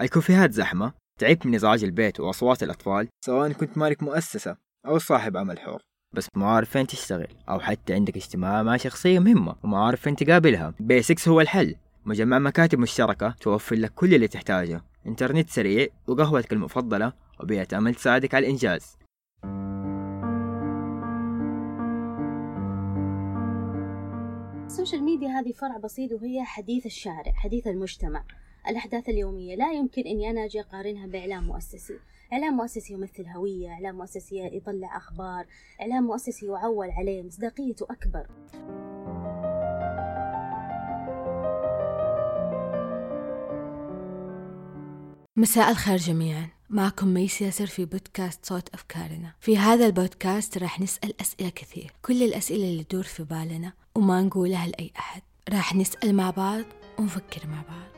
الكوفيهات زحمة؟ تعبت من إزعاج البيت وأصوات الأطفال؟ سواء كنت مالك مؤسسة أو صاحب عمل حر. بس ما عارف فين تشتغل أو حتى عندك اجتماع مع شخصية مهمة وما عارف فين تقابلها. بيسكس هو الحل. مجمع مكاتب مشتركة توفر لك كل اللي تحتاجه. إنترنت سريع وقهوتك المفضلة وبيئة عمل تساعدك على الإنجاز. ال social media هذه فرع بسيط وهي حديث الشارع حديث المجتمع. الأحداث اليومية. لا يمكن أني أنا أجي أقارنها بإعلام مؤسسي. إعلام مؤسسي يمثل هوية إعلام مؤسسي يطلع أخبار إعلام مؤسسي يعول عليه مصداقيته أكبر. مساء الخير جميعا. معكم ميس ياسر في بودكاست صوت أفكارنا. في هذا البودكاست راح نسأل أسئلة كثير. كل الأسئلة اللي تدور في بالنا وما نقولها لأي أحد. راح نسأل مع بعض ونفكر مع بعض.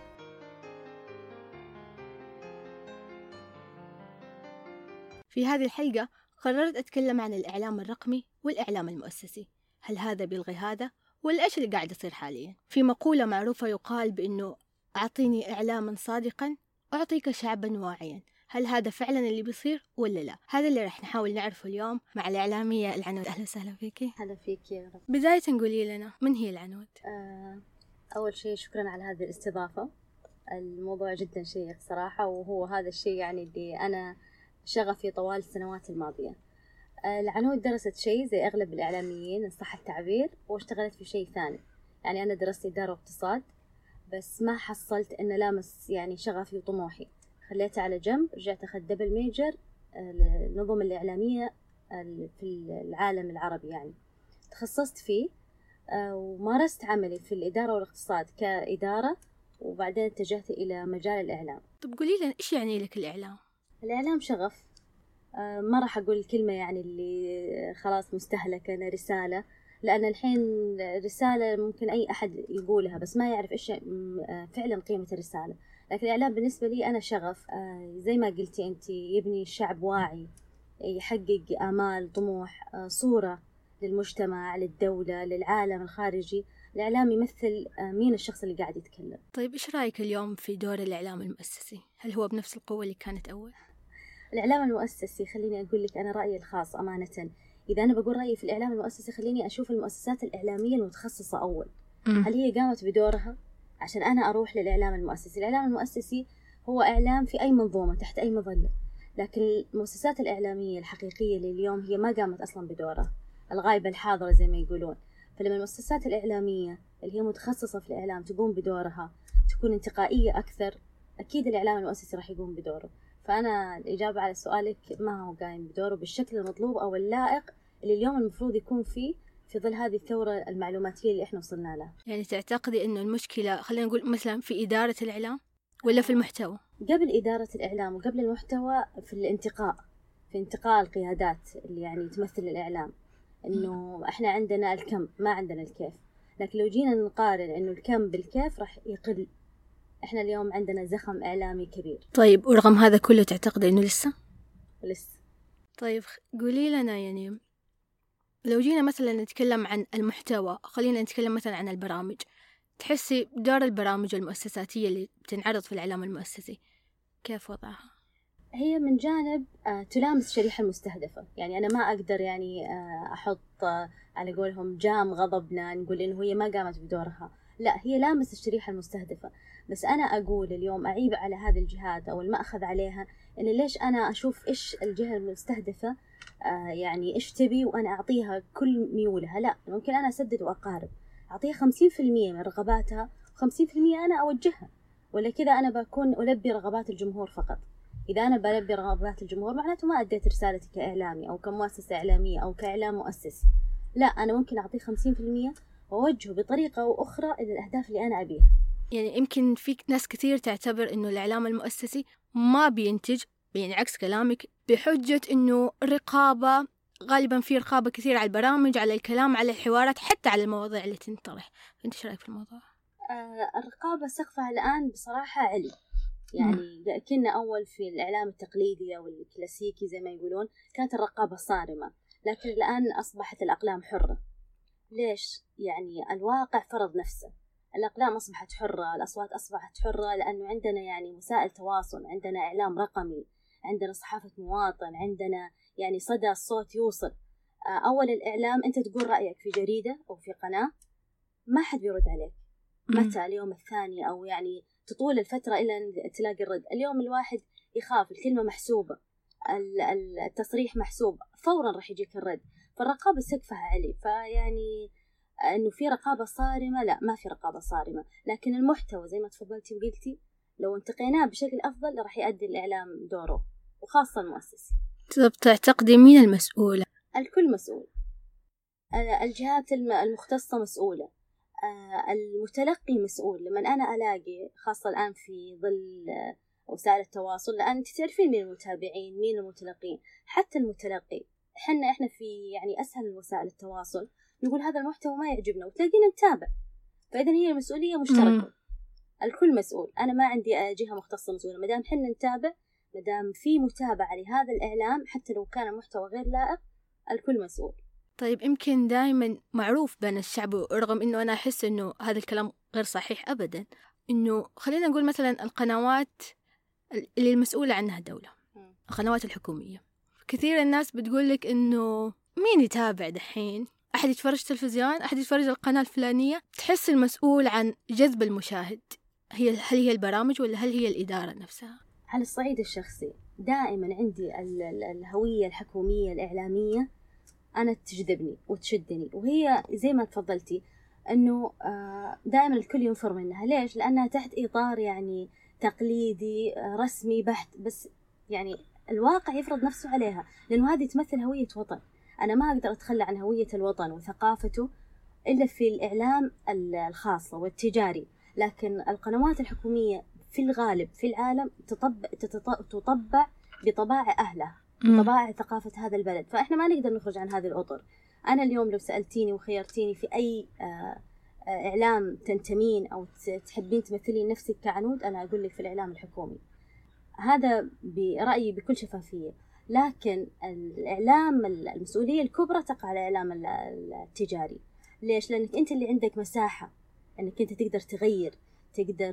في هذه الحلقة قررت أتكلم عن الإعلام الرقمي والإعلام المؤسسي. هل هذا بيلغي هذا؟ ولا إيش اللي قاعد يصير حاليا؟ في مقولة معروفة يقال بأنه أعطيني إعلاما صادقا أعطيك شعبا واعيا. هل هذا فعلا اللي بيصير ولا لا؟ هذا اللي راح نحاول نعرفه اليوم مع الإعلامية العنود. أهلا وسهلا فيكي. هلا فيك يا رب. بداية نقولي لنا من هي العنود؟ آه، أول شيء شكرا على هذه الاستضافة. الموضوع جدا شيق صراحة وهو هذا الشيء يعني اللي أنا شغفي طوال السنوات الماضية. آه، العنود درست شيء زي أغلب الإعلاميين إن صح التعبير واشتغلت في شيء ثاني. يعني أنا درست إدارة واقتصاد بس ما حصلت إنه لامس يعني شغفي وطموحي. خليته على جنب رجعت أخذ double major آه، النظم الإعلامية ال- في العالم العربي يعني. تخصصت فيه آه، ومارست عملي في الإدارة والاقتصاد كإدارة وبعدين اتجهت إلى مجال الإعلام. طب قولي لنا إيش يعني لك الإعلام؟ الإعلام شغف. آه، ما راح أقول الكلمة يعني اللي خلاص مستهلكة رسالة لأن الحين رسالة ممكن أي أحد يقولها بس ما يعرف إيش آه، فعلا قيمة الرسالة. لكن الإعلام بالنسبة لي أنا شغف. آه، زي ما قلتي أنت يبني الشعب واعي يحقق آمال طموح صورة للمجتمع للدولة للعالم الخارجي. الإعلام يمثل مين الشخص اللي قاعد يتكلم. طيب إيش رأيك اليوم في دور الإعلام المؤسسي؟ هل هو بنفس القوة اللي كانت أول؟ الإعلام المؤسسي خليني أقول لك أنا رأيي الخاص أمانة. إذا أنا بقول رأيي في الإعلام المؤسسي خليني أشوف المؤسسات الإعلامية المتخصصة أول. هل هي قامت بدورها؟ عشان أنا أروح للإعلام المؤسسي. الإعلام المؤسسي هو إعلام في أي منظومة تحت أي مظلة. لكن المؤسسات الإعلامية الحقيقية لليوم هي ما قامت أصلا بدورها. الغايبة الحاضرة زي ما يقولون. فلما المؤسسات الإعلامية اللي هي متخصصة في الإعلام تقوم بدورها تكون انتقائية أكثر أكيد الإعلام المؤسسي راح يقوم بدوره. فأنا الإجابة على سؤالك ما هو قايم بدوره بالشكل المطلوب أو اللائق اللي اليوم المفروض يكون فيه في ظل هذه الثورة المعلوماتية اللي إحنا وصلنا لها. يعني تعتقدي أنه المشكلة خلينا نقول مثلا في إدارة الإعلام ولا في المحتوى؟ قبل إدارة الإعلام وقبل المحتوى في الانتقاء في انتقاء القيادات اللي يعني تمثل الإعلام. إنه إحنا عندنا الكم ما عندنا الكيف. لكن لو جينا نقارن إنه الكم بالكيف راح يقل. إحنا اليوم عندنا زخم إعلامي كبير. طيب ورغم هذا كله تعتقدي أنه لسه؟ لسه. طيب قولي لنا يعني لو جينا مثلا نتكلم عن المحتوى خلينا نتكلم مثلا عن البرامج. تحسي دور البرامج المؤسساتية اللي بتنعرض في الإعلام المؤسسي كيف وضعها؟ هي من جانب آه، تلامس الشريحة المستهدفة. يعني أنا ما أقدر يعني آه، أحط آه، على قولهم جام غضبنا نقول إنه هي ما قامت بدورها. لا هي لامس الشريحة المستهدفة. بس أنا أقول اليوم أعيب على هذه الجهات أو المأخذ عليها إن ليش أنا أشوف إيش الجهة المستهدفة آه، يعني إيش تبي وأنا أعطيها كل ميولها. لا ممكن أنا أسدد وأقارب. أعطيها خمسين في المية من رغباتها وخمسين في المية أنا أوجهها. ولا كذا أنا بكون ألبي رغبات الجمهور فقط. إذا أنا بلبي رغبات الجمهور معناته ما أديت رسالتي كإعلامي أو كمؤسسة إعلامية أو كإعلام مؤسس. لا أنا ممكن أعطيه خمسين في المية وأوجهه بطريقة أو أخرى إلى الأهداف اللي أنا أبيها. يعني يمكن في ناس كثير تعتبر إنه الإعلام المؤسسي ما بينتج يعني عكس كلامك بحجة إنه الرقابة غالبا في رقابة كثير على البرامج على الكلام على الحوارات حتى على المواضيع اللي تنطرح. فأنت إيش رأيك في الموضوع؟ آه الرقابة سقفها الآن بصراحة علي. يعني كنا أول في الإعلام التقليدي أو الكلاسيكي زي ما يقولون كانت الرقابة صارمة لكن الآن أصبحت الأقلام حرة. ليش؟ يعني الواقع فرض نفسه. الأقلام أصبحت حرة الأصوات أصبحت حرة لأنه عندنا يعني وسائل تواصل عندنا إعلام رقمي عندنا صحافة مواطن عندنا يعني صدى الصوت يوصل. آه، أول الإعلام أنت تقول رأيك في جريدة أو في قناة ما حد بيرد عليك. متى؟ اليوم الثاني أو يعني تطول الفترة إلى أن تلاقي الرد. اليوم الواحد يخاف الكلمة محسوبة التصريح محسوب فورا راح يجيك الرد. فالرقابة سقفها عالي فيعني إنه في رقابة صارمة لا ما في رقابة صارمة. لكن المحتوى زي ما تفضلتي وقلتي لو انتقيناه بشكل أفضل راح يؤدي الاعلام دوره وخاصة المؤسسي طب تعتقدي مين المسؤولة؟ الكل مسؤول. الجهات المختصة مسؤولة. المتلقي مسؤول. لما أنا ألاقي خاصة الآن في ظل وسائل التواصل لأن أنت تعرفين مين المتابعين مين المتلقين. حتى المتلقي حنا إحنا في يعني أسهل وسائل التواصل. نقول هذا المحتوى ما يعجبنا وتلاقينا نتابع. فإذا هي المسؤولية مشتركة. الكل مسؤول. أنا ما عندي جهة مختصة مسؤولة. مدام حنا نتابع مدام في متابعة لهذا الإعلام حتى لو كان محتوى غير لائق الكل مسؤول. طيب يمكن دائما معروف بين الشعب رغم إنه أنا أحس إنه هذا الكلام غير صحيح ابدا. إنه خلينا نقول مثلا القنوات اللي المسؤولة عنها الدولة القنوات الحكومية. كثير الناس بتقول لك إنه مين يتابع دحين؟ أحد يتفرج تلفزيون أحد يتفرج القناة الفلانية تحس المسؤول عن جذب المشاهد. هي هل هي البرامج ولا هل هي الإدارة نفسها؟ على الصعيد الشخصي دائما عندي الهوية الحكومية الإعلامية أنا تجذبني وتشدني. وهي زي ما تفضلتي أنه آه، دائما الكل ينفر منها. ليش؟ لأنها تحت إطار يعني تقليدي رسمي بحت. بس يعني الواقع يفرض نفسه عليها لأنه هذه تمثل هوية وطن. أنا ما أقدر أتخلى عن هوية الوطن وثقافته إلا في الإعلام الخاصة والتجاري. لكن القنوات الحكومية في الغالب في العالم تطبع, تطبع بطباع أهلها بطباع ثقافة هذا البلد. فإحنا ما نقدر نخرج عن هذه الأطر. أنا اليوم لو سألتيني وخيرتيني في أي آه إعلام تنتمين أو تحبين تمثلين نفسك كعنود أنا أقول لك في الإعلام الحكومي. هذا برأيي بكل شفافية. لكن الإعلام المسؤولية الكبرى تقع على الإعلام التجاري ليش؟ لأنك أنت اللي عندك مساحة أنك أنت تقدر تغير تقدر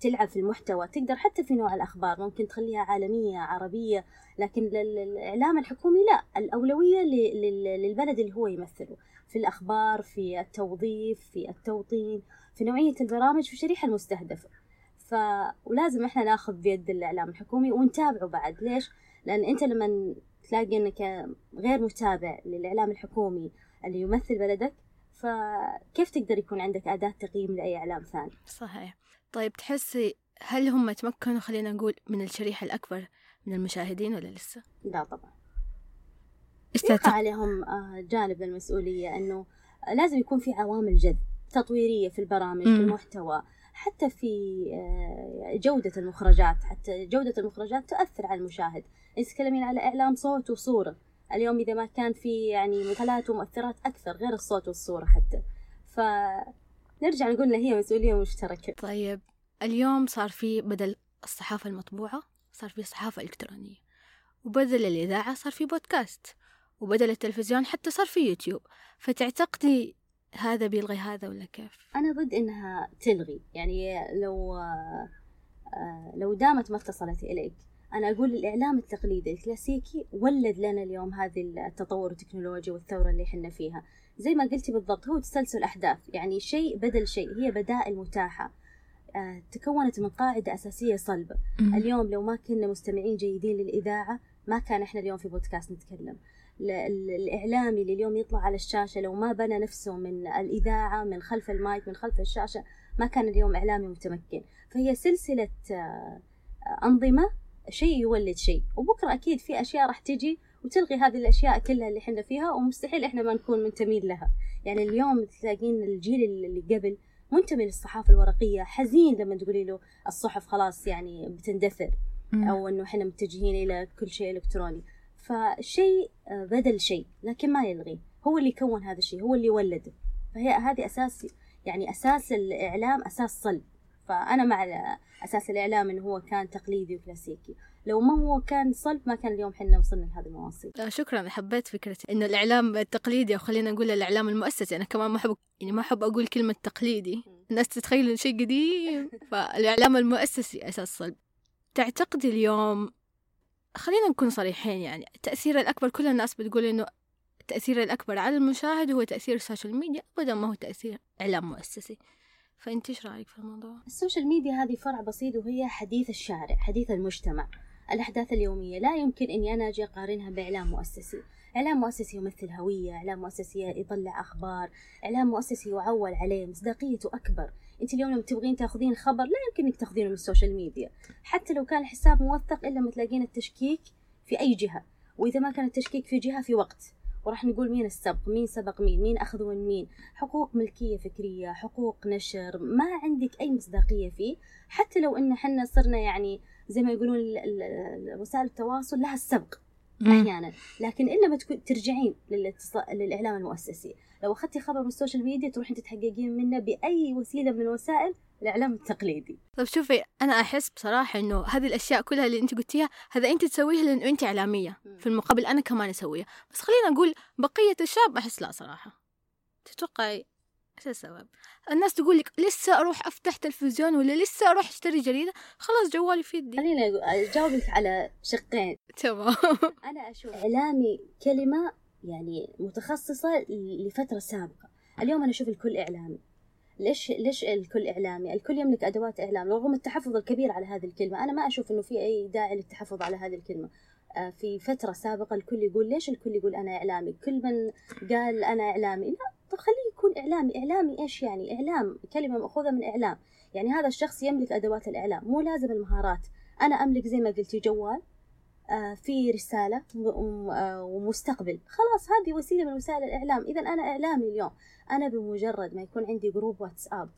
تلعب في المحتوى تقدر حتى في نوع الأخبار ممكن تخليها عالمية عربية لكن الإعلام الحكومي لا الأولوية للبلد اللي هو يمثله في الأخبار في التوظيف في التوطين في نوعية البرامج في الشريحة المستهدفة ف ولازم إحنا ناخذ بيد الإعلام الحكومي ونتابعه بعد ليش؟ لأن أنت لما تلاقي أنك غير متابع للإعلام الحكومي اللي يمثل بلدك فكيف تقدر يكون عندك أداة تقييم لأي إعلام ثاني؟ صحيح. طيب تحسي هل هم تمكنوا خلينا نقول من الشريحة الأكبر من المشاهدين ولا لسه؟ لا طبعا. يقع عليهم آه، جانب المسؤولية أنه لازم يكون في عوامل جذب تطويرية في البرامج في المحتوى حتى في آه، جودة المخرجات حتى جودة المخرجات تؤثر على المشاهد. تتكلمين على إعلام صوت وصورة. اليوم إذا ما كان في يعني مدخلات ومؤثرات أكثر غير الصوت والصورة حتى. فنرجع نقول هي مسؤولية مشتركة. طيب اليوم صار في بدل الصحافة المطبوعة صار في صحافة إلكترونية. وبدل الإذاعة صار في بودكاست. وبدل التلفزيون حتى صار في يوتيوب. فتعتقدي هذا بيلغي هذا ولا كيف؟ أنا ضد إنها تلغي. يعني لو لو دامت ما اتصلت إليك. أنا أقول الإعلام التقليدي الكلاسيكي ولد لنا اليوم هذه التطور التكنولوجي والثورة اللي حنا فيها. زي ما قلتي بالضبط هو تسلسل أحداث يعني شيء بدل شيء هي بدائل متاحة. آه، تكونت من قاعدة أساسية صلبة اليوم لو ما كنا مستمعين جيدين للإذاعة ما كان إحنا اليوم في بودكاست نتكلم. الإعلامي اللي اليوم يطلع على الشاشة لو ما بنى نفسه من الإذاعة من خلف المايك من خلف الشاشة ما كان اليوم إعلامي متمكن. فهي سلسلة آه، أنظمة شيء يولد شيء. وبكرة أكيد في أشياء راح تجي وتلغي هذه الأشياء كلها اللي إحنا فيها ومستحيل إحنا ما نكون منتمين لها. يعني اليوم تلاقين الجيل اللي قبل منتمي للصحافة الورقية حزين لما تقولي له الصحف خلاص يعني بتندثر. أو إنه إحنا متجهين إلى كل شيء إلكتروني. فشيء بدل شيء لكن ما يلغي. هو اللي كون هذا الشيء هو اللي ولده فهي هذه أساس يعني أساس الإعلام أساس صلب. فأنا مع أساس الإعلام إنه هو كان تقليدي وكلاسيكي. لو ما هو كان صلب ما كان اليوم حنا وصلنا لهذه المواصيل. شكرا. حبيت فكرة إنه الإعلام التقليدي أو خلينا نقول الإعلام المؤسسي. أنا كمان ما أحب يعني ما أحب أقول كلمة تقليدي. الناس تتخيل إنه شيء قديم. فالإعلام المؤسسي أساس صلب. تعتقدي اليوم خلينا نكون صريحين يعني التأثير الأكبر كل الناس بتقول إنه التأثير الأكبر على المشاهد هو تأثير ال social media. أبدا ما هو تأثير إعلام مؤسسي. فأنت إيش رأيك في الموضوع؟ ال social media هذه فرع بسيط وهي حديث الشارع حديث المجتمع. الأحداث اليومية لا يمكن أني أنا أجي أقارنها بإعلام مؤسسي. إعلام مؤسسي يمثل هوية إعلام مؤسسي يطلع أخبار إعلام مؤسسي يعول عليه مصداقيته أكبر. أنت اليوم لما تبغين تأخذين خبر لا يمكن أنك تأخذينه من ال social media. حتى لو كان الحساب موثق إلا ما تلاقين التشكيك في أي جهة وإذا ما كان التشكيك في جهة في وقت. وراح نقول مين السبق مين سبق مين مين أخذ من مين. حقوق ملكية فكرية حقوق نشر ما عندك أي مصداقية فيه. حتى لو إن حنا صرنا يعني زي ما يقولون وسائل التواصل لها السبق. أحيانا. لكن إلا ما تكون ترجعين للإعلام المؤسسي. لو أخذتي خبر من ال social media تروحين تتحققين منه بأي وسيلة من وسائل الإعلام التقليدي. طيب شوفي أنا أحس بصراحة إنه هذه الأشياء كلها اللي أنت قلتيها هذا أنت تسويها لأنه أنت إعلامية. في المقابل أنا كمان أسويها. بس خلينا نقول بقية الشاب أحس لا صراحة. تتوقعي إيش السبب؟ الناس تقول لك لسه أروح أفتح تلفزيون ولا لسه أروح أشتري جريدة؟ خلاص جوالي في يدي. خليني اجاوبك على شقين. تمام. أنا أشوف إعلامي كلمة يعني متخصصة لفترة سابقة. اليوم أنا أشوف الكل إعلامي. ليش ليش الكل إعلامي؟ الكل يملك أدوات إعلام رغم التحفظ الكبير على هذه الكلمة، أنا ما أشوف إنه في أي داعي للتحفظ على هذه الكلمة. آه، في فترة سابقة الكل يقول ليش الكل يقول أنا إعلامي؟ كل من قال أنا إعلامي. لا طب خليه يكون إعلامي. إعلامي إيش يعني؟ إعلام كلمة مأخوذة من إعلام. يعني هذا الشخص يملك أدوات الإعلام مو لازم المهارات. أنا أملك زي ما قلتي جوال آه، في رسالة آه، ومستقبل. خلاص هذه وسيلة من وسائل الإعلام. إذا أنا إعلامي اليوم. أنا بمجرد ما يكون عندي جروب واتساب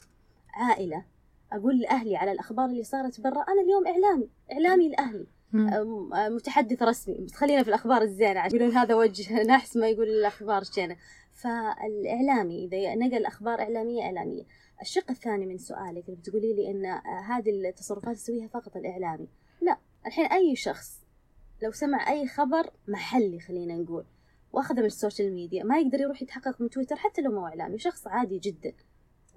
عائلة أقول لأهلي على الأخبار اللي صارت برا أنا اليوم إعلامي. إعلامي لأهلي. متحدث رسمي. بس خلينا في الأخبار الزينة يقولون هذا وجه. نحس ما يقول الأخبار الشينة فالإعلامي إذا نقل أخبار إعلامية إعلامية. الشق الثاني من سؤالك اللي بتقولي لي أن هذه التصرفات يسويها فقط الإعلامي. لا الحين أي شخص لو سمع أي خبر محلي خلينا نقول وأخذه من ال social media ما يقدر يروح يتحقق من تويتر حتى لو ما إعلامي. شخص عادي جدا.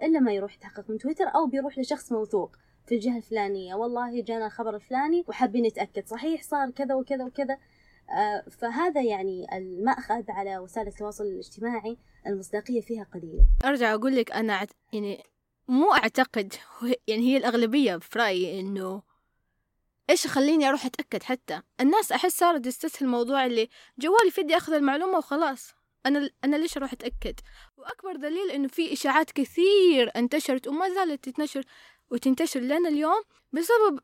إلا ما يروح يتحقق من تويتر أو بيروح لشخص موثوق. في الجهة الفلانية والله جانا الخبر الفلاني وحابين نتأكد صحيح صار كذا وكذا وكذا. آه فهذا يعني المأخذ على وسائل التواصل الاجتماعي المصداقية فيها قليلة. أرجع أقول لك أنا يعني مو أعتقد يعني هي الأغلبية في رأيي إنه إيش يخليني أروح أتأكد حتى؟ الناس أحس صارت تستسهل الموضوع اللي جوالي في يدي أخذ المعلومة وخلاص. أنا أنا ليش أروح أتأكد؟ وأكبر دليل إنه في إشاعات كثير انتشرت وما زالت تتنشر وتنتشر لنا اليوم بسبب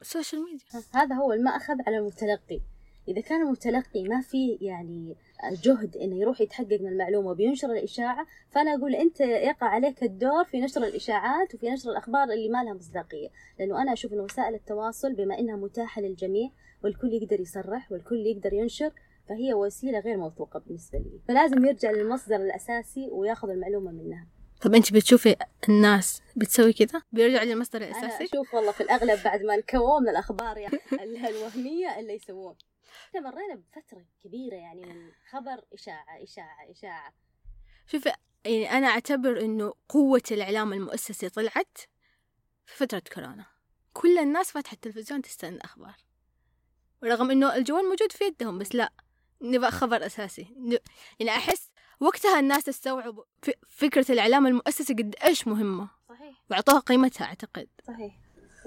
ال social media هذا هو المأخذ على المتلقي. إذا كان المتلقي ما في يعني جهد إنه يروح يتحقق من المعلومة وبينشر الإشاعة فأنا أقول أنت يقع عليك الدور في نشر الإشاعات وفي نشر الأخبار اللي ما لها مصداقية. لأنه أنا أشوف ان وسائل التواصل بما إنها متاحة للجميع والكل يقدر يصرح والكل يقدر ينشر فهي وسيلة غير موثوقة بالنسبة لي. فلازم يرجع للمصدر الأساسي وياخذ المعلومة منها. طب أنت بتشوفي الناس بتسوي كذا؟ بيرجع للمصدر الأساسي؟ أنا أشوف والله في الأغلب بعد ما نكووا من الأخبار يعني الوهمية اللي يسوون. مرينا بفترة كبيرة يعني من خبر إشاعة إشاعة إشاعة. شوف يعني أنا أعتبر إنه قوة الإعلام المؤسسي طلعت في فترة كورونا. كل الناس فاتحة التلفزيون تستنى الأخبار رغم إنه الجوال موجود في يدهم بس لا نبغى خبر أساسي. يعني أحس وقتها الناس استوعبوا فكرة الإعلام المؤسسي قد إيش مهمة. صحيح. وأعطوها قيمتها أعتقد. صحيح.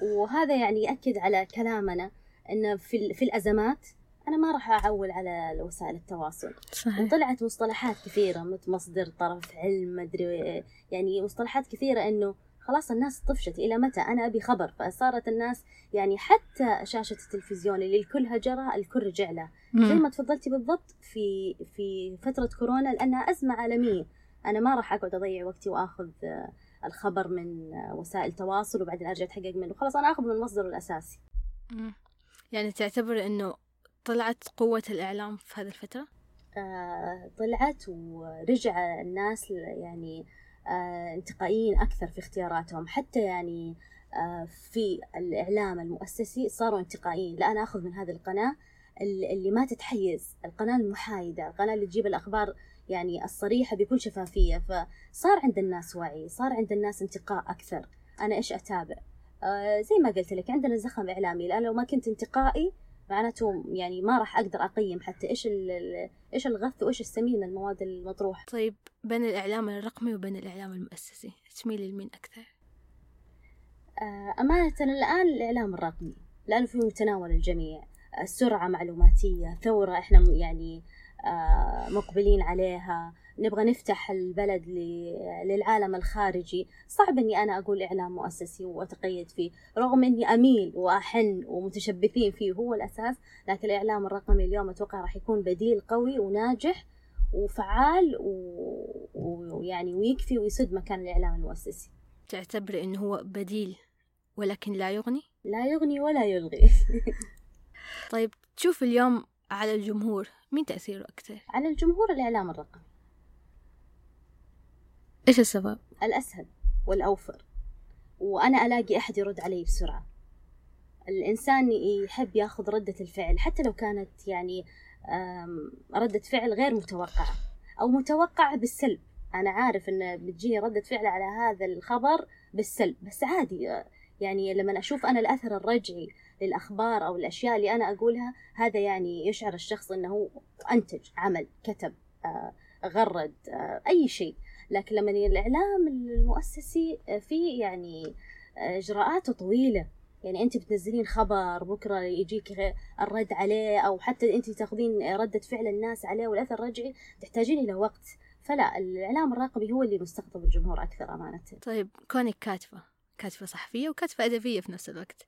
وهذا يعني يأكد على كلامنا أن في, في الأزمات أنا ما راح أعول على وسائل التواصل. صحيح. طلعت مصطلحات كثيرة مثل مصدر طرف علم مدري يعني مصطلحات كثيرة إنه خلاص الناس طفشت. إلى متى؟ أنا أبي خبر. فصارت الناس يعني حتى شاشة التلفزيون اللي الكل هجرها الكل رجع له. زي ما تفضلتي بالضبط في في فترة كورونا لأنها أزمة عالمية. أنا ما راح أقعد أضيع وقتي وآخذ الخبر من وسائل تواصل وبعدين أرجع أتحقق منه. خلاص أنا أخذ من المصدر الأساسي. يعني تعتبر إنه طلعت قوة الإعلام في هذه الفترة؟ آه طلعت ورجع الناس يعني آه انتقائيين أكثر في اختياراتهم. حتى يعني آه في الإعلام المؤسسي صاروا انتقائيين. لا أنا أخذ من هذه القناة اللي ما تتحيز القناة المحايدة القناة اللي تجيب الأخبار يعني الصريحة بكل شفافية. فصار عند الناس وعي صار عند الناس انتقاء أكثر. أنا إيش أتابع؟ زي ما قلت لك عندنا زخم إعلامي. لأن لو ما كنت انتقائي معناته يعني ما راح أقدر أقيم حتى إيش إيش الغث وإيش السمين المواد المطروحة. طيب بين الإعلام الرقمي وبين الإعلام المؤسسي تميلي لمين أكثر؟ آه أمانة الآن الإعلام الرقمي لأنه في متناول الجميع. سرعة معلوماتية ثورة إحنا يعني آه، مقبلين عليها. نبغى نفتح البلد للعالم الخارجي. صعب إني أنا أقول إعلام مؤسسي وأتقيد فيه رغم إني أميل وأحن ومتشبثين فيه هو الأساس لكن الإعلام الرقمي اليوم أتوقع راح يكون بديل قوي وناجح وفعال ويعني ويكفي ويسد مكان الإعلام المؤسسي. تعتبر إنه هو بديل ولكن لا يغني؟ لا يغني ولا يلغي. طيب تشوف اليوم على الجمهور مين تأثيره أكثر؟ على الجمهور الإعلام الرقمي. إيش السبب؟ الأسهل والأوفر وأنا ألاقي أحد يرد علي بسرعة. الإنسان يحب ياخذ ردة الفعل حتى لو كانت يعني ردة فعل غير متوقعة أو متوقعة بالسلب. أنا عارف إن بتجيني ردة فعل على هذا الخبر بالسلب بس عادي يعني لما أشوف أنا الأثر الرجعي للأخبار أو الأشياء اللي أنا أقولها هذا يعني يشعر الشخص أنه أنتج عمل كتب آه، غرد آه، أي شيء. لكن لما الإعلام المؤسسي آه، فيه يعني إجراءاته طويلة. يعني أنت بتنزلين خبر بكرة يجيك الرد عليه أو حتى أنت تاخذين ردة فعل الناس عليه والأثر الرجعي تحتاجين إلى وقت. فلا الإعلام الرقمي هو اللي مستقطب الجمهور أكثر أمانة. طيب كونك كاتبة كاتبة صحفية وكاتبة أدبية في نفس الوقت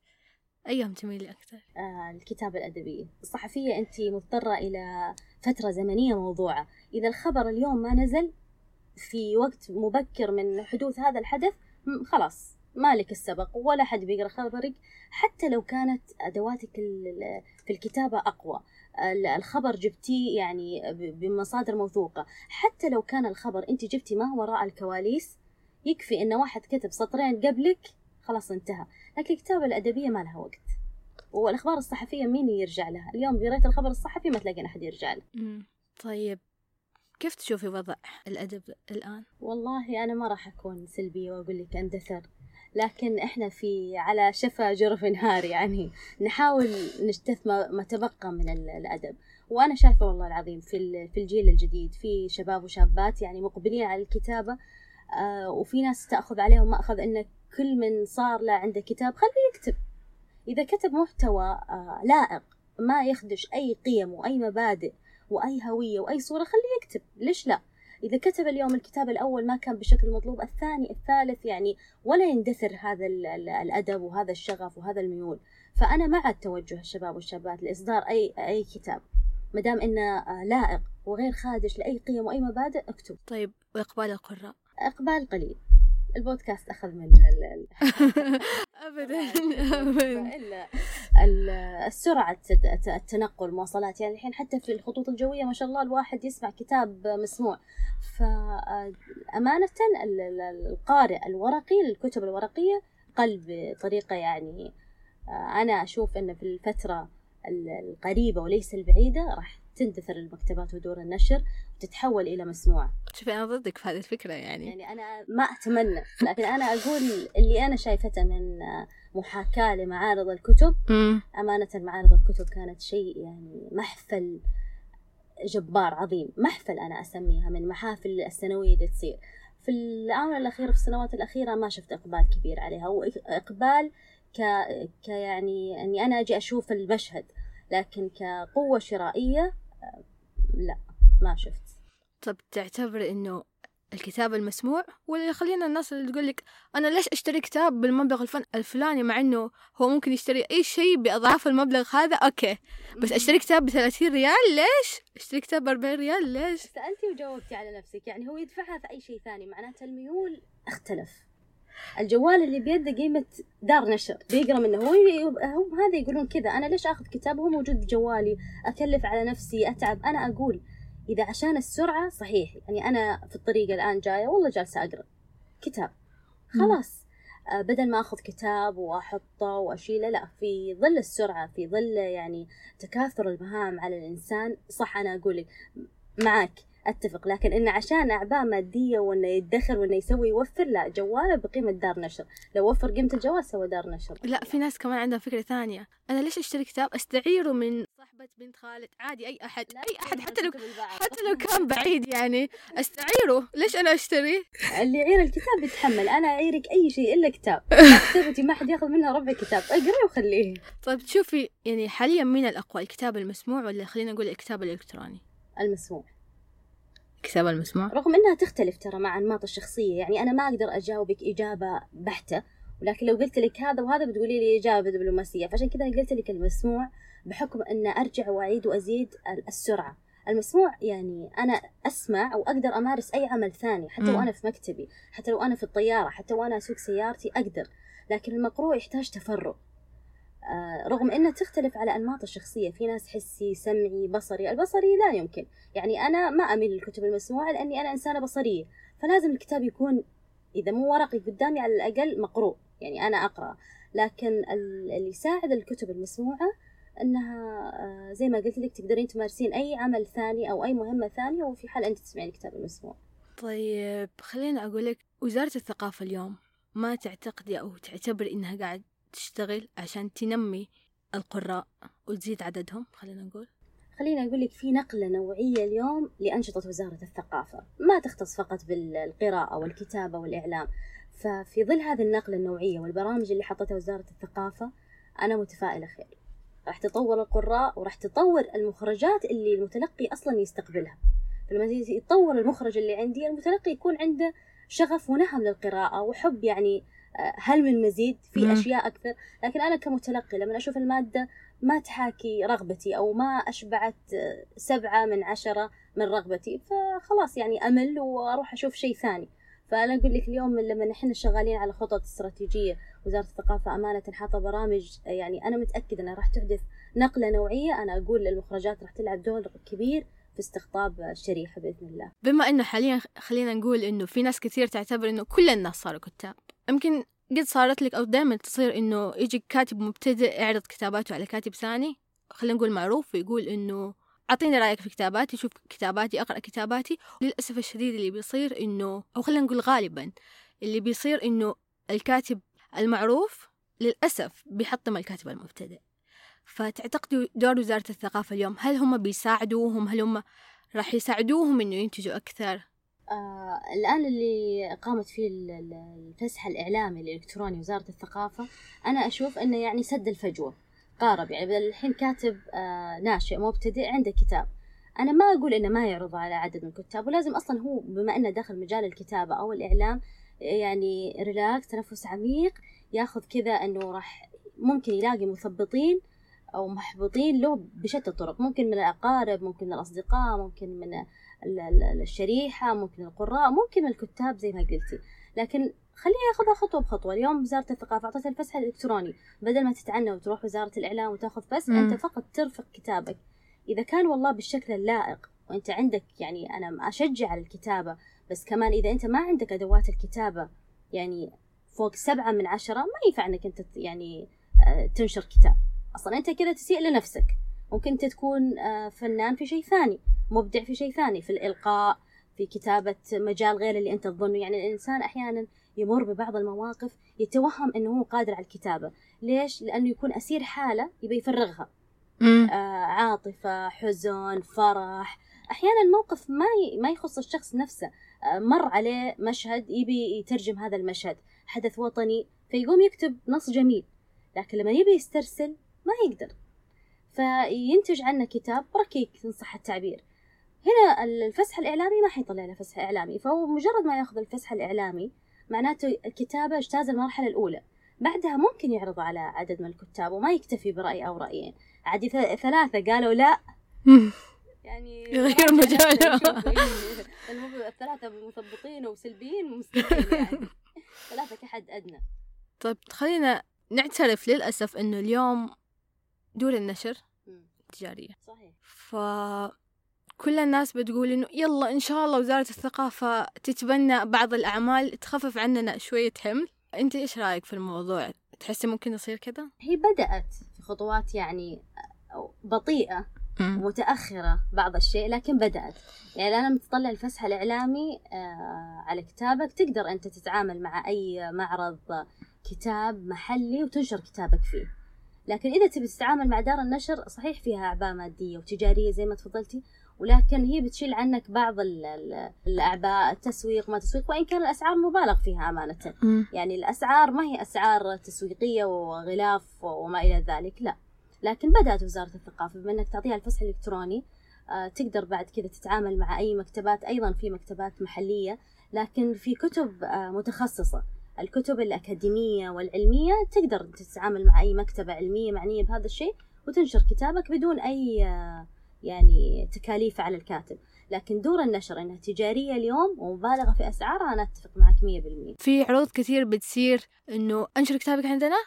أيهم تميلي أكثر؟ آه الكتابة الأدبية. الصحفية أنت مضطرة إلى فترة زمنية موضوعة. إذا الخبر اليوم ما نزل في وقت مبكر من حدوث هذا الحدث خلاص مالك السبق ولا حد بيقرأ خبرك حتى لو كانت أدواتك في الكتابة أقوى. الخبر جبتيه يعني بمصادر موثوقة. حتى لو كان الخبر أنت جبتي ما وراء الكواليس يكفي إن واحد كتب سطرين قبلك خلاص انتهى. لكن الكتابة الأدبية ما لها وقت. والأخبار الصحفية مين يرجع لها؟ اليوم قريت الخبر الصحفي ما تلاقين أحد يرجع له. طيب. كيف تشوفي وضع الأدب الآن؟ والله أنا ما راح أكون سلبية وأقول لك أندثر لكن إحنا في على شفا جرف نهار يعني. نحاول نجتث ما تبقى من الأدب. وأنا شايفة والله العظيم في في الجيل الجديد في شباب وشابات يعني مقبلين على الكتابة آه وفي ناس تأخذ عليهم ماخذ انك كل من صار له عنده كتاب خليه يكتب. إذا كتب محتوى آه، لائق ما يخدش أي قيم وأي مبادئ وأي هوية وأي صورة خليه يكتب. ليش لا؟ إذا كتب اليوم الكتاب الأول ما كان بالشكل المطلوب الثاني الثالث يعني ولا يندثر هذا الأدب وهذا الشغف وهذا الميول. فأنا مع التوجه الشباب والشابات لإصدار أي أي كتاب ما دام إنه آه، لائق وغير خادش لأي قيم وأي مبادئ اكتب. طيب وإقبال القراء. إقبال قليل. البودكاست أخذ مننا أبدا أبدا. السرعة التنقل مواصلات يعني الحين حتى في الخطوط الجوية ما شاء الله الواحد يسمع كتاب مسموع. فأمانة القارئ الورقي للكتب الورقية قل بطريقة يعني آه، أنا أشوف أن في الفترة القريبة وليس البعيدة راح تندثر المكتبات ودور النشر. وتتحول إلى مسموع. شوفي أنا ضدك في هذه الفكرة يعني. يعني أنا ما أتمنى لكن أنا أقول اللي أنا شايفته من محاكاة لمعارض الكتب أمانة معارض الكتب كانت شيء يعني محفل جبار عظيم. محفل أنا أسميها من محافل السنوية اللي تصير. في الآونة الأخيرة في السنوات الأخيرة ما شفت إقبال كبير عليها وإقبال ك... ك يعني أني أنا أجي أشوف المشهد لكن كقوة شرائية لا. ما شفت. طب تعتبر إنه الكتاب المسموع؟ ولا خلينا الناس اللي تقول لك أنا ليش أشتري كتاب بالمبلغ الفن الفلاني مع إنه هو ممكن يشتري أي شيء بأضعاف المبلغ هذا؟ أوكي. بس أشتري كتاب ب 30 ريال؟ ليش؟ أشتري كتاب ب 40 ريال؟ ليش؟ سألتي وجاوبتي على نفسك. يعني هو يدفعها في أي شيء ثاني. معناته الميول اختلف. الجوال اللي بيده قيمة دار نشر. بيقرأ منه. هو هم هذا يقولون كذا. أنا ليش آخذ كتاب؟ هو موجود بجوالي. أكلف على نفسي. أتعب. أنا أقول إذا عشان السرعة صحيح يعني أنا في الطريق الآن جاية والله جالسة أقرأ كتاب. خلاص. آه بدل ما أخذ كتاب وأحطه وأشيله لا في ظل السرعة في ظل يعني تكاثر المهام على الإنسان صح أنا أقول لك معك أتفق. لكن انه عشان أعباء مادية وإنه يدخر وإنه يسوي يوفر لا جوالة بقيمة دار نشر. لو وفر قيمة الجوال سوى دار نشر. لا في ناس كمان عندهم فكرة ثانية. أنا ليش أشتري كتاب؟ أستعيره من صاحبة بنت خالد. عادي أي أحد أي أحد حتى لو. حتى لو كان بعيد يعني. أستعيره؟ ليش أنا أشتري؟ اللي يعير الكتاب يتحمل. أنا أعيرك أي شيء إلا كتاب. كتابتي ما حد ياخذ منها ربع كتاب. اقري وخليه. طيب تشوفي يعني حاليا مين الأقوى الكتاب المسموع ولا خلينا نقول الكتاب الإلكتروني؟ المسموع. الكتاب المسموع؟ رغم إنها تختلف ترى مع أنماط الشخصية. يعني أنا ما أقدر أجاوبك إجابة بحتة. ولكن لو قلت لك هذا وهذا بتقولي لي إجابة دبلوماسية. فعشان كذا قلت لك المسموع بحكم أن أرجع وأعيد وأزيد السرعة. المسموع يعني أنا أسمع وأقدر أمارس أي عمل ثاني حتى مم. وأنا في مكتبي حتى لو أنا في الطيارة حتى وأنا أسوق سيارتي أقدر. لكن المقروء يحتاج تفرغ. آه، رغم أنها تختلف على أنماط الشخصية في ناس حسي سمعي بصري. البصري لا يمكن. يعني أنا ما أميل للكتب المسموعة لأني أنا إنسانة بصرية. فلازم الكتاب يكون إذا مو ورقي قدامي على الأقل مقروء. يعني أنا أقرأ. لكن ال- اللي يساعد الكتب المسموعة إنها آه، زي ما قلت لك تقدرين تمارسين أي عمل ثاني أو أي مهمة ثانية وفي حال أنت تسمعين الكتاب المسموع طيب خليني أقول لك وزارة الثقافة اليوم ما تعتقدي أو تعتبر إنها قاعد تشتغل عشان تنمي القراء وتزيد عددهم؟ خلينا نقول. خليني أقول لك في نقلة نوعية اليوم لأنشطة وزارة الثقافة. ما تختص فقط بالقراءة والكتابة والإعلام ففي ظل هذه النقلة النوعية والبرامج اللي حطتها وزارة الثقافة أنا متفائلة خير. راح تطور القراء وراح تطور المخرجات اللي المتلقي أصلا يستقبلها. فلما يتطور المخرج اللي عندي المتلقي يكون عنده شغف ونهم للقراءة وحب يعني آه، هل من مزيد؟ في. أشياء أكثر. لكن أنا كمتلقي لما أشوف المادة ما تحاكي رغبتي أو ما أشبعت آه، سبعة من عشرة من رغبتي فخلاص يعني أمل وأروح أشوف شيء ثاني. فأنا أقول لك اليوم لما نحن شغالين على خطط استراتيجية وزارة الثقافة أمانة حاطة برامج يعني أنا متأكدة أنها راح تحدث نقلة نوعية. أنا أقول للمخرجات راح تلعب دور كبير في استقطاب الشريحة بإذن الله. بما إنه حاليا خلينا نقول إنه في ناس كثير تعتبر إنه كل الناس صاروا كتاب يمكن قد صارت لك أو دائما تصير إنه يجي كاتب مبتدئ يعرض كتاباته على كاتب ثاني؟ خلينا نقول معروف ويقول إنه أعطيني رأيك في كتاباتي شوف كتاباتي أقرأ كتاباتي. للأسف الشديد اللي بيصير إنه أو خلينا نقول غالبا اللي بيصير إنه الكاتب المعروف للأسف بيحطم الكاتب المبتدئ. فتعتقدوا دور وزارة الثقافة اليوم هل هم بيساعدوهم؟ هل هم راح يساعدوهم إنه ينتجوا أكثر؟ آه الآن اللي قامت فيه ال- ال- الفسح الإعلامي الإلكتروني وزارة الثقافة أنا أشوف أنه يعني سد الفجوة قارب. يعني الحين كاتب آه ناشئ مبتدئ عنده كتاب. أنا ما أقول إنه ما يعرض على عدد من الكتاب ولازم أصلا هو بما إنه داخل مجال الكتابة أو الإعلام يعني ريلاكس تنفس عميق ياخذ كذا إنه راح ممكن يلاقي مثبطين أو محبطين له بشتى الطرق. ممكن من الأقارب ممكن من الأصدقاء ممكن من ال- ال- الشريحة ممكن القراء ممكن الكتاب زي ما قلتي. لكن خليها ياخذها خطوة بخطوة. اليوم وزارة الثقافة أعطتها الفسح الإلكتروني. بدل ما تتعنى وتروح وزارة الإعلام وتاخذ فسح. أنت فقط ترفق كتابك. إذا كان والله بالشكل اللائق وأنت عندك يعني أنا أشجع على الكتابة بس كمان إذا أنت ما عندك أدوات الكتابة يعني فوق سبعة من عشرة ما ينفع أنك أنت ت- يعني آه، تنشر كتاب. أصلا أنت كذا تسيء لنفسك. ممكن أنت تكون آه، فنان في شيء ثاني مبدع في شيء ثاني في الإلقاء في كتابة مجال غير اللي أنت تظنه. يعني الإنسان أحيانا يمر ببعض المواقف يتوهم أنه هو قادر على الكتابة. ليش؟ لأنه يكون أسير حالة يبي يفرغها. آه عاطفة حزن فرح أحيانا الموقف ما. ما يخص الشخص نفسه. آه مر عليه مشهد يبي يترجم هذا المشهد. حدث وطني فيقوم يكتب نص جميل. لكن لما يبي يسترسل ما يقدر. فينتج عنه كتاب ركيك إن صح التعبير. هنا الفسح الإعلامي ما حيطلع له فسح إعلامي. فهو مجرد ما يأخذ الفسح الإعلامي معناته الكتابة اجتاز المرحلة الأولى. بعدها ممكن يعرض على عدد من الكتاب وما يكتفي برأي أو رأيين. عادي ثلاثة قالوا لا. يعني يغير مجاله. إيه، الثلاثة مثبطين وسلبيين ومستقيم يعني. ثلاثة كحد أدنى. طيب خلينا نعترف للأسف إنه اليوم دور النشر. تجارية. صحيح. فكل الناس بتقول إنه يلا إن شاء الله وزارة الثقافة تتبنى بعض الأعمال تخفف عننا شوية حمل. أنت إيش رأيك في الموضوع؟ تحسي ممكن يصير كذا؟ هي بدأت في خطوات يعني بطيئة. متأخرة بعض الشيء لكن بدأت. يعني أنا متطلع الفسح الإعلامي آه، على كتابك تقدر أنت تتعامل مع أي معرض كتاب محلي وتنشر كتابك فيه. لكن إذا تبي تتعامل مع دار النشر صحيح فيها أعباء مادية وتجارية زي ما تفضلتي ولكن هي بتشيل عنك بعض الأعباء التسويق ما تسويق وإن كان الأسعار مبالغ فيها أمانة. يعني الأسعار ما هي أسعار تسويقية وغلاف وما إلى ذلك لا. لكن بدأت وزارة الثقافة بما أنك تعطيها الفسح الإلكتروني آه، تقدر بعد كذا تتعامل مع أي مكتبات أيضا في مكتبات محلية لكن في كتب آه، متخصصة. الكتب الأكاديمية والعلمية تقدر تتعامل مع أي مكتبة علمية معنية بهذا الشيء وتنشر كتابك بدون أي آه، يعني تكاليف على الكاتب. لكن دور النشر إنها تجارية اليوم ومبالغة في اسعارها أنا أتفق معك 100% في عروض كثير بتصير إنه أنشر كتابك عندنا؟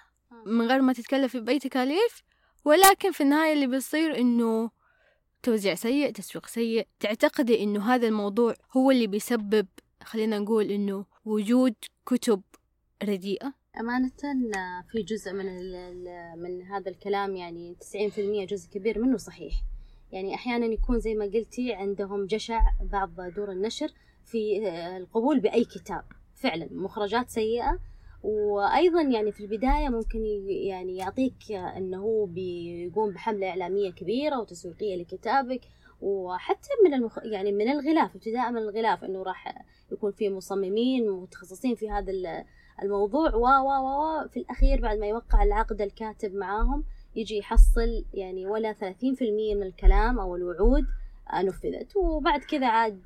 من غير ما تتكلف بأي تكاليف؟ ولكن في النهاية اللي بيصير إنه توزيع سيء تسويق سيء. تعتقدي إنه هذا الموضوع هو اللي بيسبب خلينا نقول إنه وجود كتب رديئة؟ أمانة في جزء من من هذا الكلام يعني 90% جزء كبير منه صحيح. يعني أحيانا يكون زي ما قلتي عندهم جشع بعض دور النشر في القبول بأي كتاب. فعلا مخرجات سيئة وأيضا يعني في البداية ممكن يعني يعطيك إنه هو بيقوم بحملة إعلامية كبيرة وتسويقية لكتابك وحتى من المخ... يعني من الغلاف ابتداء من الغلاف إنه راح يكون في مصممين متخصصين في هذا الموضوع و و و في الأخير بعد ما يوقع العقد الكاتب معاهم يجي يحصل يعني ولا 30% من الكلام أو الوعود نفذت. وبعد كذا عاد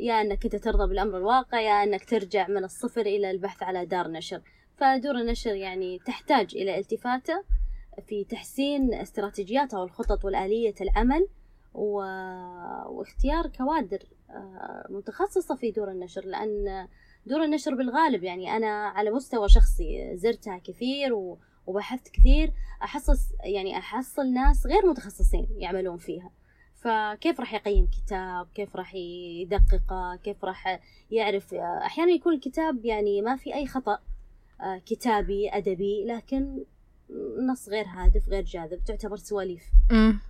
يا انك انت ترضى بالامر الواقع يا انك ترجع من الصفر إلى البحث على دار نشر. فدور النشر يعني تحتاج إلى التفاتة في تحسين استراتيجياتها والخطط والآلية العمل و... واختيار كوادر آه، متخصصة في دور النشر. لأن دور النشر بالغالب يعني أنا على مستوى شخصي زرتها كثير و... وبحثت كثير أحصص يعني أحصل ناس غير متخصصين يعملون فيها. فكيف راح يقيم كتاب؟ كيف راح يدققه؟ كيف راح يعرف؟ أحيانا يكون الكتاب يعني ما في أي خطأ آه، كتابي أدبي لكن نص غير هادف غير جاذب تعتبر سواليف.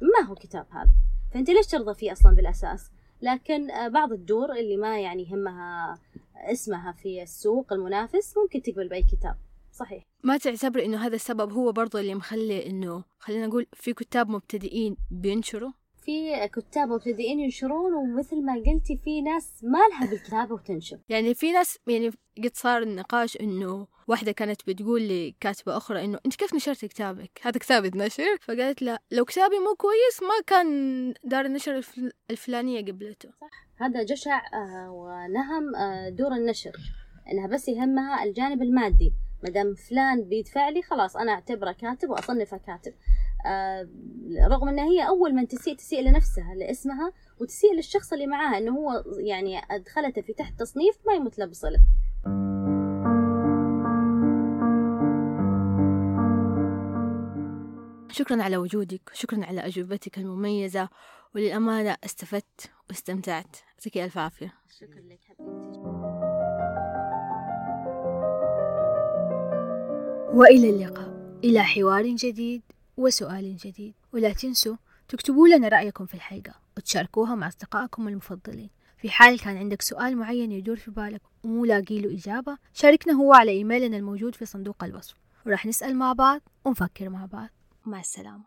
ما هو كتاب هذا؟ فأنت ليش ترضى فيه أصلا بالأساس؟ لكن آه، بعض الدور اللي ما يعني يهمها اسمها في السوق المنافس ممكن تقبل بأي كتاب. صحيح. ما تعتبر إنه هذا السبب هو برضو اللي مخلي إنه خلينا نقول في كتاب مبتدئين بينشروا؟ في كتاب مبتدئين ينشرون ومثل ما قلتي في ناس ما لها بالكتابة وتنشر. يعني في ناس يعني قد صار النقاش إنه واحدة كانت بتقول لكاتبة أخرى إنه أنت كيف نشرت كتابك؟ هذا كتاب يتنشر؟ فقالت لا لو كتابي مو كويس ما كان دار النشر الفلانية قبلته. صح. هذا جشع آه، ونهم آه، دور النشر. إنها بس يهمها الجانب المادي. مدام فلان بيدفع لي خلاص أنا أعتبره كاتب وأصنفه كاتب. رغم إنها هي أول من تسيء تسيء لنفسها لاسمها وتسيء للشخص اللي معاها إنه هو يعني أدخلته في تحت تصنيف ما يمت له بصلة. شكرا على وجودك شكرا على أجوبتك المميزة وللأمانة استفدت واستمتعت. يعطيك ألف عافية. شكرا لك حبيبتي. وإلى اللقاء. إلى حوار جديد. وسؤال جديد. ولا تنسوا تكتبوا لنا رأيكم في الحلقة وتشاركوها مع أصدقائكم المفضلين. في حال كان عندك سؤال معين يدور في بالك ومو لاقي له إجابة شاركنا هو على إيميلنا الموجود في صندوق الوصف. وراح نسأل مع بعض ونفكر مع بعض. مع السلامة.